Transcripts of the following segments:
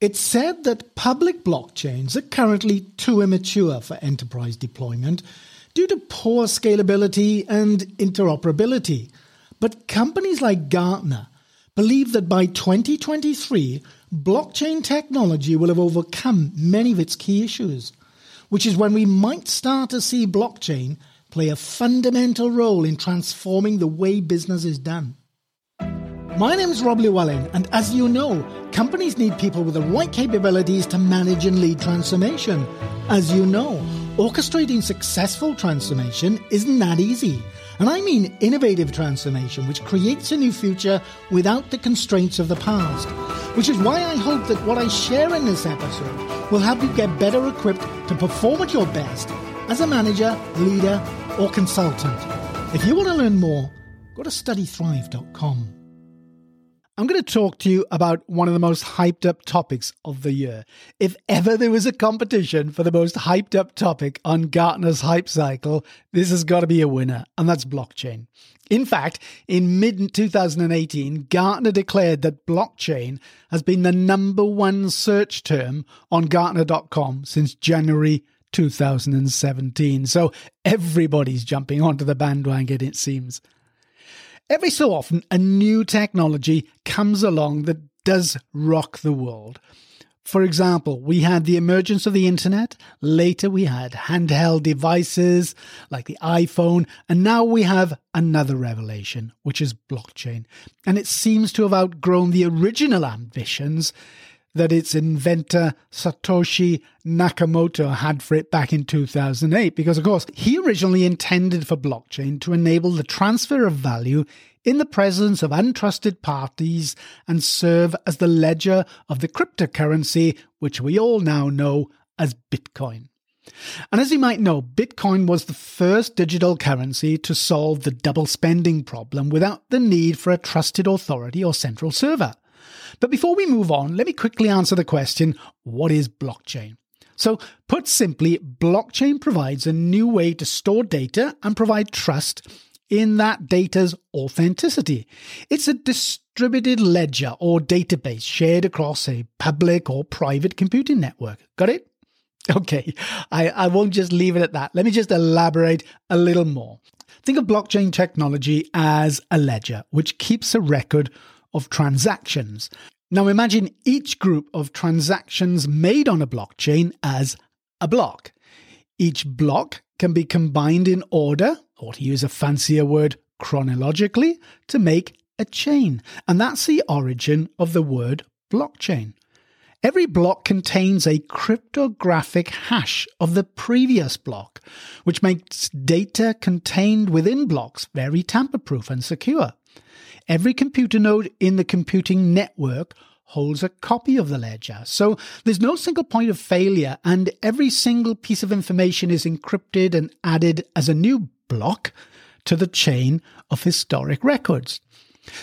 It's said that public blockchains are currently too immature for enterprise deployment due to poor scalability and interoperability. But companies like Gartner believe that by 2023, blockchain technology will have overcome many of its key issues, which is when we might start to see blockchain play a fundamental role in transforming the way business is done. My name is Rob Llewellyn, and as you know, companies need people with the right capabilities to manage and lead transformation. As you know, orchestrating successful transformation isn't that easy. And I mean innovative transformation, which creates a new future without the constraints of the past. Which is why I hope that what I share in this episode will help you get better equipped to perform at your best as a manager, leader, or consultant. If you want to learn more, go to studythrive.com. I'm going to talk to you about one of the most hyped up topics of the year. If ever there was a competition for the most hyped up topic on Gartner's hype cycle, this has got to be a winner, and that's blockchain. In fact, in mid 2018, Gartner declared that blockchain has been the number one search term on Gartner.com since January 2017. So everybody's jumping onto the bandwagon, it seems. Every so often, a new technology comes along that does rock the world. For example, we had the emergence of the internet, later we had handheld devices like the iPhone, and now we have another revelation, which is blockchain. And it seems to have outgrown the original ambitions that its inventor Satoshi Nakamoto had for it back in 2008. Because, of course, he originally intended for blockchain to enable the transfer of value in the presence of untrusted parties and serve as the ledger of the cryptocurrency, which we all now know as Bitcoin. And as you might know, Bitcoin was the first digital currency to solve the double spending problem without the need for a trusted authority or central server. But before we move on, let me quickly answer the question what is blockchain? So, put simply, blockchain provides a new way to store data and provide trust in that data's authenticity. It's a distributed ledger or database shared across a public or private computing network. Got it? Okay, I, I won't just leave it at that. Let me just elaborate a little more. Think of blockchain technology as a ledger which keeps a record of transactions. Now imagine each group of transactions made on a blockchain as a block. Each block can be combined in order, or to use a fancier word, chronologically, to make a chain. And that's the origin of the word blockchain. Every block contains a cryptographic hash of the previous block, which makes data contained within blocks very tamper proof and secure. Every computer node in the computing network holds a copy of the ledger. So there's no single point of failure, and every single piece of information is encrypted and added as a new block to the chain of historic records.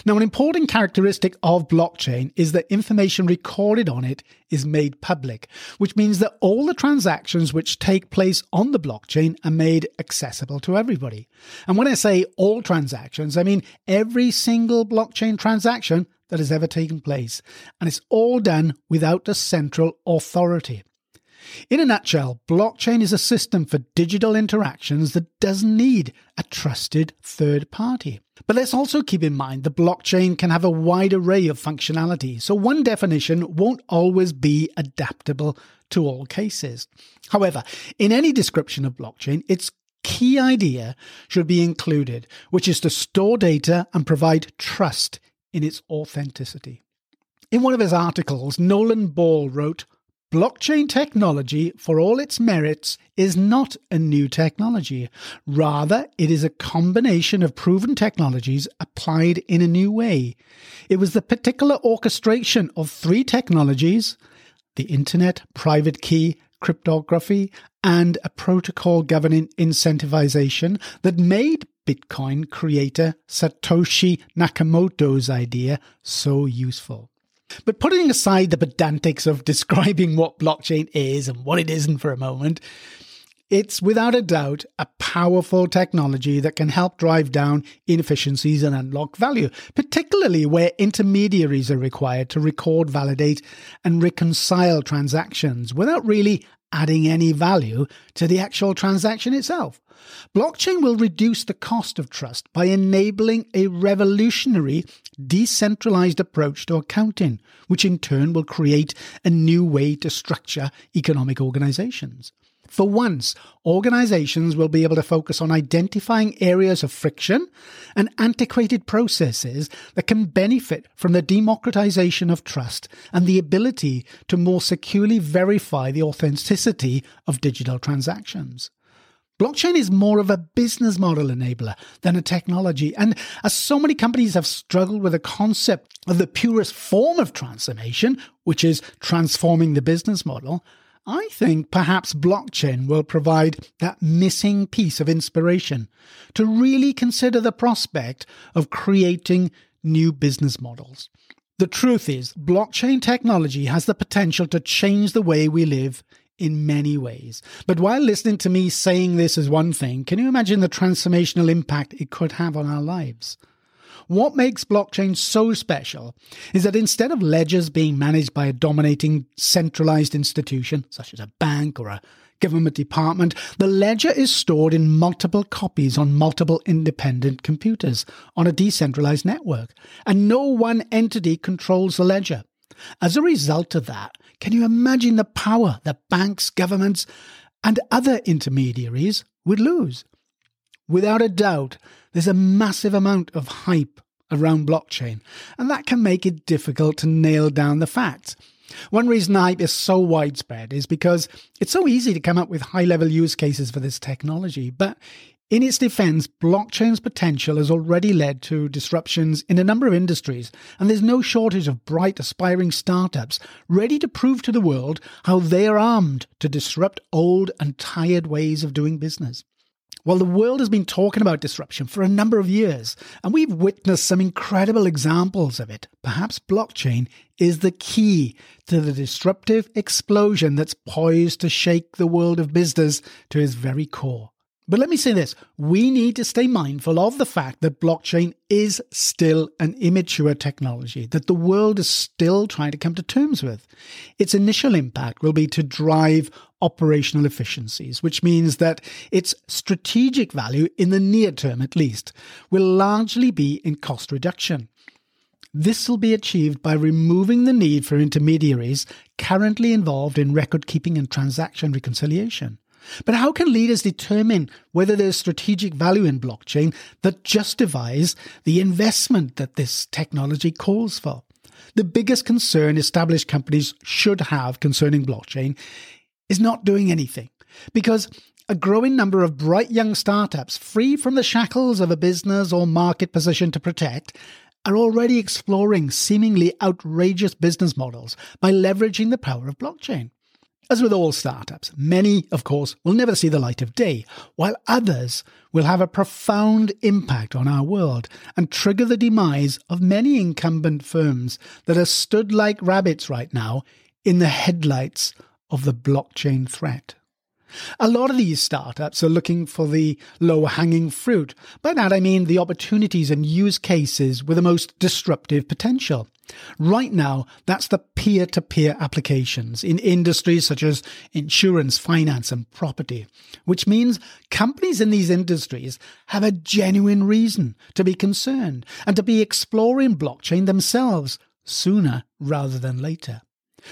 Now, an important characteristic of blockchain is that information recorded on it is made public, which means that all the transactions which take place on the blockchain are made accessible to everybody. And when I say all transactions, I mean every single blockchain transaction that has ever taken place. And it's all done without a central authority. In a nutshell, blockchain is a system for digital interactions that doesn't need a trusted third party. But let's also keep in mind the blockchain can have a wide array of functionality, so one definition won't always be adaptable to all cases. However, in any description of blockchain, its key idea should be included, which is to store data and provide trust in its authenticity. In one of his articles, Nolan Bauerle wrote, Blockchain technology, for all its merits, is not a new technology. Rather, it is a combination of proven technologies applied in a new way. It was the particular orchestration of three technologies the internet, private key, cryptography, and a protocol governing incentivization that made Bitcoin creator Satoshi Nakamoto's idea so useful. But putting aside the pedantics of describing what blockchain is and what it isn't for a moment, it's without a doubt a powerful technology that can help drive down inefficiencies and unlock value, particularly where intermediaries are required to record, validate, and reconcile transactions without really adding any value to the actual transaction itself. Blockchain will reduce the cost of trust by enabling a revolutionary, decentralized approach to accounting, which in turn will create a new way to structure economic organizations. For once, organizations will be able to focus on identifying areas of friction and antiquated processes that can benefit from the democratization of trust and the ability to more securely verify the authenticity of digital transactions. Blockchain is more of a business model enabler than a technology. And as so many companies have struggled with the concept of the purest form of transformation, which is transforming the business model, I think perhaps blockchain will provide that missing piece of inspiration to really consider the prospect of creating new business models. The truth is, blockchain technology has the potential to change the way we live in many ways. But while listening to me saying this is one thing, can you imagine the transformational impact it could have on our lives? What makes blockchain so special is that instead of ledgers being managed by a dominating centralized institution, such as a bank or a government department, the ledger is stored in multiple copies on multiple independent computers on a decentralized network, and no one entity controls the ledger. As a result of that, can you imagine the power that banks, governments, and other intermediaries would lose? Without a doubt, there's a massive amount of hype around blockchain, and that can make it difficult to nail down the facts. One reason hype is so widespread is because it's so easy to come up with high level use cases for this technology, but in its defense, blockchain's potential has already led to disruptions in a number of industries, and there's no shortage of bright, aspiring startups ready to prove to the world how they are armed to disrupt old and tired ways of doing business. Well, the world has been talking about disruption for a number of years, and we've witnessed some incredible examples of it. Perhaps blockchain is the key to the disruptive explosion that's poised to shake the world of business to its very core. But let me say this we need to stay mindful of the fact that blockchain is still an immature technology that the world is still trying to come to terms with. Its initial impact will be to drive operational efficiencies, which means that its strategic value, in the near term at least, will largely be in cost reduction. This will be achieved by removing the need for intermediaries currently involved in record keeping and transaction reconciliation. But how can leaders determine whether there's strategic value in blockchain that justifies the investment that this technology calls for? The biggest concern established companies should have concerning blockchain is not doing anything because a growing number of bright young startups, free from the shackles of a business or market position to protect, are already exploring seemingly outrageous business models by leveraging the power of blockchain. As with all startups, many, of course, will never see the light of day, while others will have a profound impact on our world and trigger the demise of many incumbent firms that are stood like rabbits right now in the headlights of the blockchain threat. A lot of these startups are looking for the low hanging fruit. By that I mean the opportunities and use cases with the most disruptive potential. Right now, that's the peer to peer applications in industries such as insurance, finance, and property, which means companies in these industries have a genuine reason to be concerned and to be exploring blockchain themselves sooner rather than later.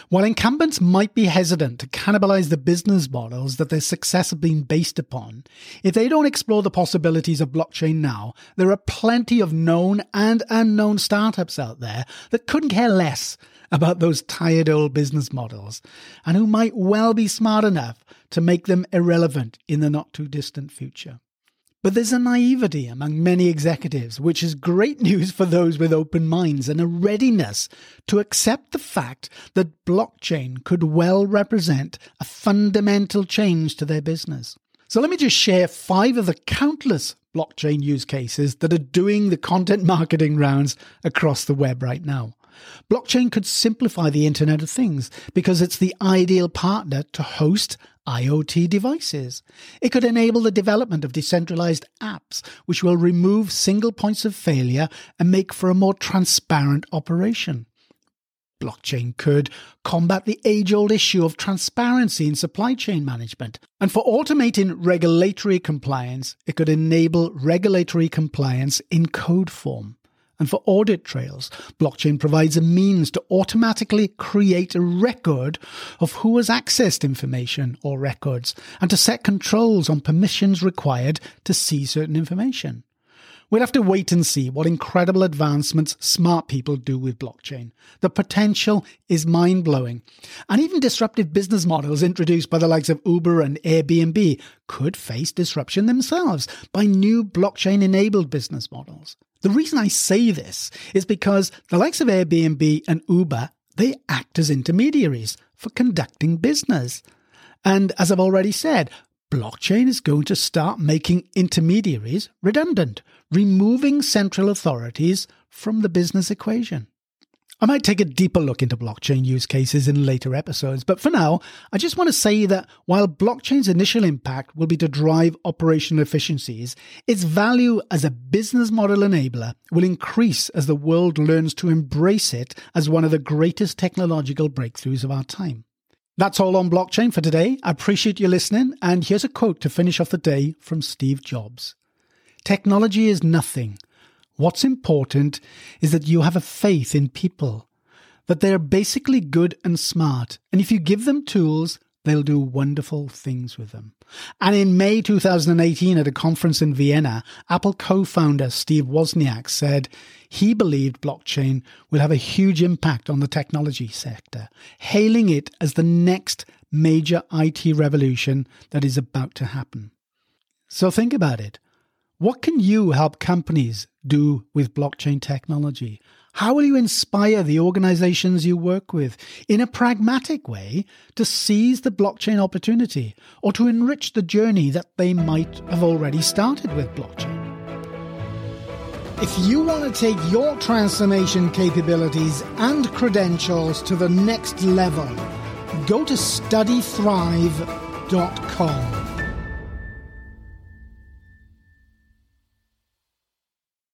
While incumbents might be hesitant to cannibalize the business models that their success has been based upon, if they don't explore the possibilities of blockchain now, there are plenty of known and unknown startups out there that couldn't care less about those tired old business models and who might well be smart enough to make them irrelevant in the not too distant future. But there's a naivety among many executives, which is great news for those with open minds and a readiness to accept the fact that blockchain could well represent a fundamental change to their business. So let me just share five of the countless blockchain use cases that are doing the content marketing rounds across the web right now. Blockchain could simplify the Internet of Things because it's the ideal partner to host IoT devices. It could enable the development of decentralized apps, which will remove single points of failure and make for a more transparent operation. Blockchain could combat the age old issue of transparency in supply chain management. And for automating regulatory compliance, it could enable regulatory compliance in code form. And for audit trails, blockchain provides a means to automatically create a record of who has accessed information or records and to set controls on permissions required to see certain information. We'll have to wait and see what incredible advancements smart people do with blockchain. The potential is mind blowing. And even disruptive business models introduced by the likes of Uber and Airbnb could face disruption themselves by new blockchain enabled business models. The reason I say this is because the likes of Airbnb and Uber, they act as intermediaries for conducting business. And as I've already said, blockchain is going to start making intermediaries redundant, removing central authorities from the business equation. I might take a deeper look into blockchain use cases in later episodes, but for now, I just want to say that while blockchain's initial impact will be to drive operational efficiencies, its value as a business model enabler will increase as the world learns to embrace it as one of the greatest technological breakthroughs of our time. That's all on blockchain for today. I appreciate you listening, and here's a quote to finish off the day from Steve Jobs Technology is nothing What's important is that you have a faith in people, that they're basically good and smart. And if you give them tools, they'll do wonderful things with them. And in May 2018, at a conference in Vienna, Apple co founder Steve Wozniak said he believed blockchain will have a huge impact on the technology sector, hailing it as the next major IT revolution that is about to happen. So think about it. What can you help companies do with blockchain technology? How will you inspire the organizations you work with in a pragmatic way to seize the blockchain opportunity or to enrich the journey that they might have already started with blockchain? If you want to take your transformation capabilities and credentials to the next level, go to studythrive.com.